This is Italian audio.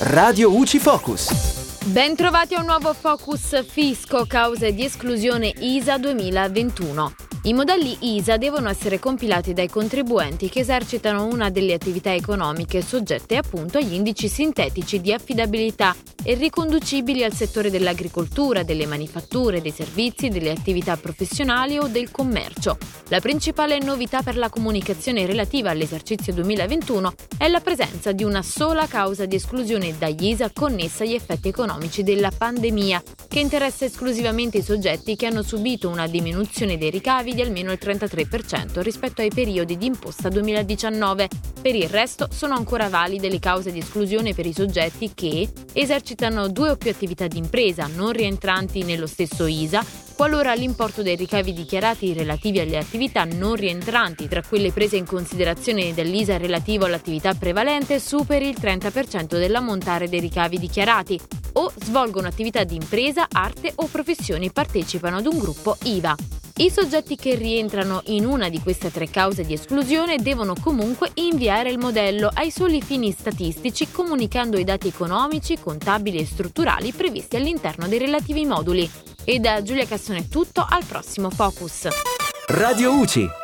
Radio UCI Focus. Bentrovati a un nuovo Focus Fisco, cause di esclusione ISA 2021. I modelli ISA devono essere compilati dai contribuenti che esercitano una delle attività economiche soggette appunto agli indici sintetici di affidabilità e riconducibili al settore dell'agricoltura, delle manifatture, dei servizi, delle attività professionali o del commercio. La principale novità per la comunicazione relativa all'esercizio 2021 è la presenza di una sola causa di esclusione dagli ISA connessa agli effetti economici della pandemia, che interessa esclusivamente i soggetti che hanno subito una diminuzione dei ricavi di almeno il 33% rispetto ai periodi di imposta 2019. Per il resto sono ancora valide le cause di esclusione per i soggetti che esercitano due o più attività di impresa non rientranti nello stesso ISA qualora l'importo dei ricavi dichiarati relativi alle attività non rientranti tra quelle prese in considerazione dall'ISA relativo all'attività prevalente superi il 30% dell'ammontare dei ricavi dichiarati o svolgono attività di impresa, arte o professioni e partecipano ad un gruppo IVA. I soggetti che rientrano in una di queste tre cause di esclusione devono comunque inviare il modello ai soli fini statistici comunicando i dati economici, contabili e strutturali previsti all'interno dei relativi moduli. E da Giulia Cassone è tutto, al prossimo Focus. Radio UCI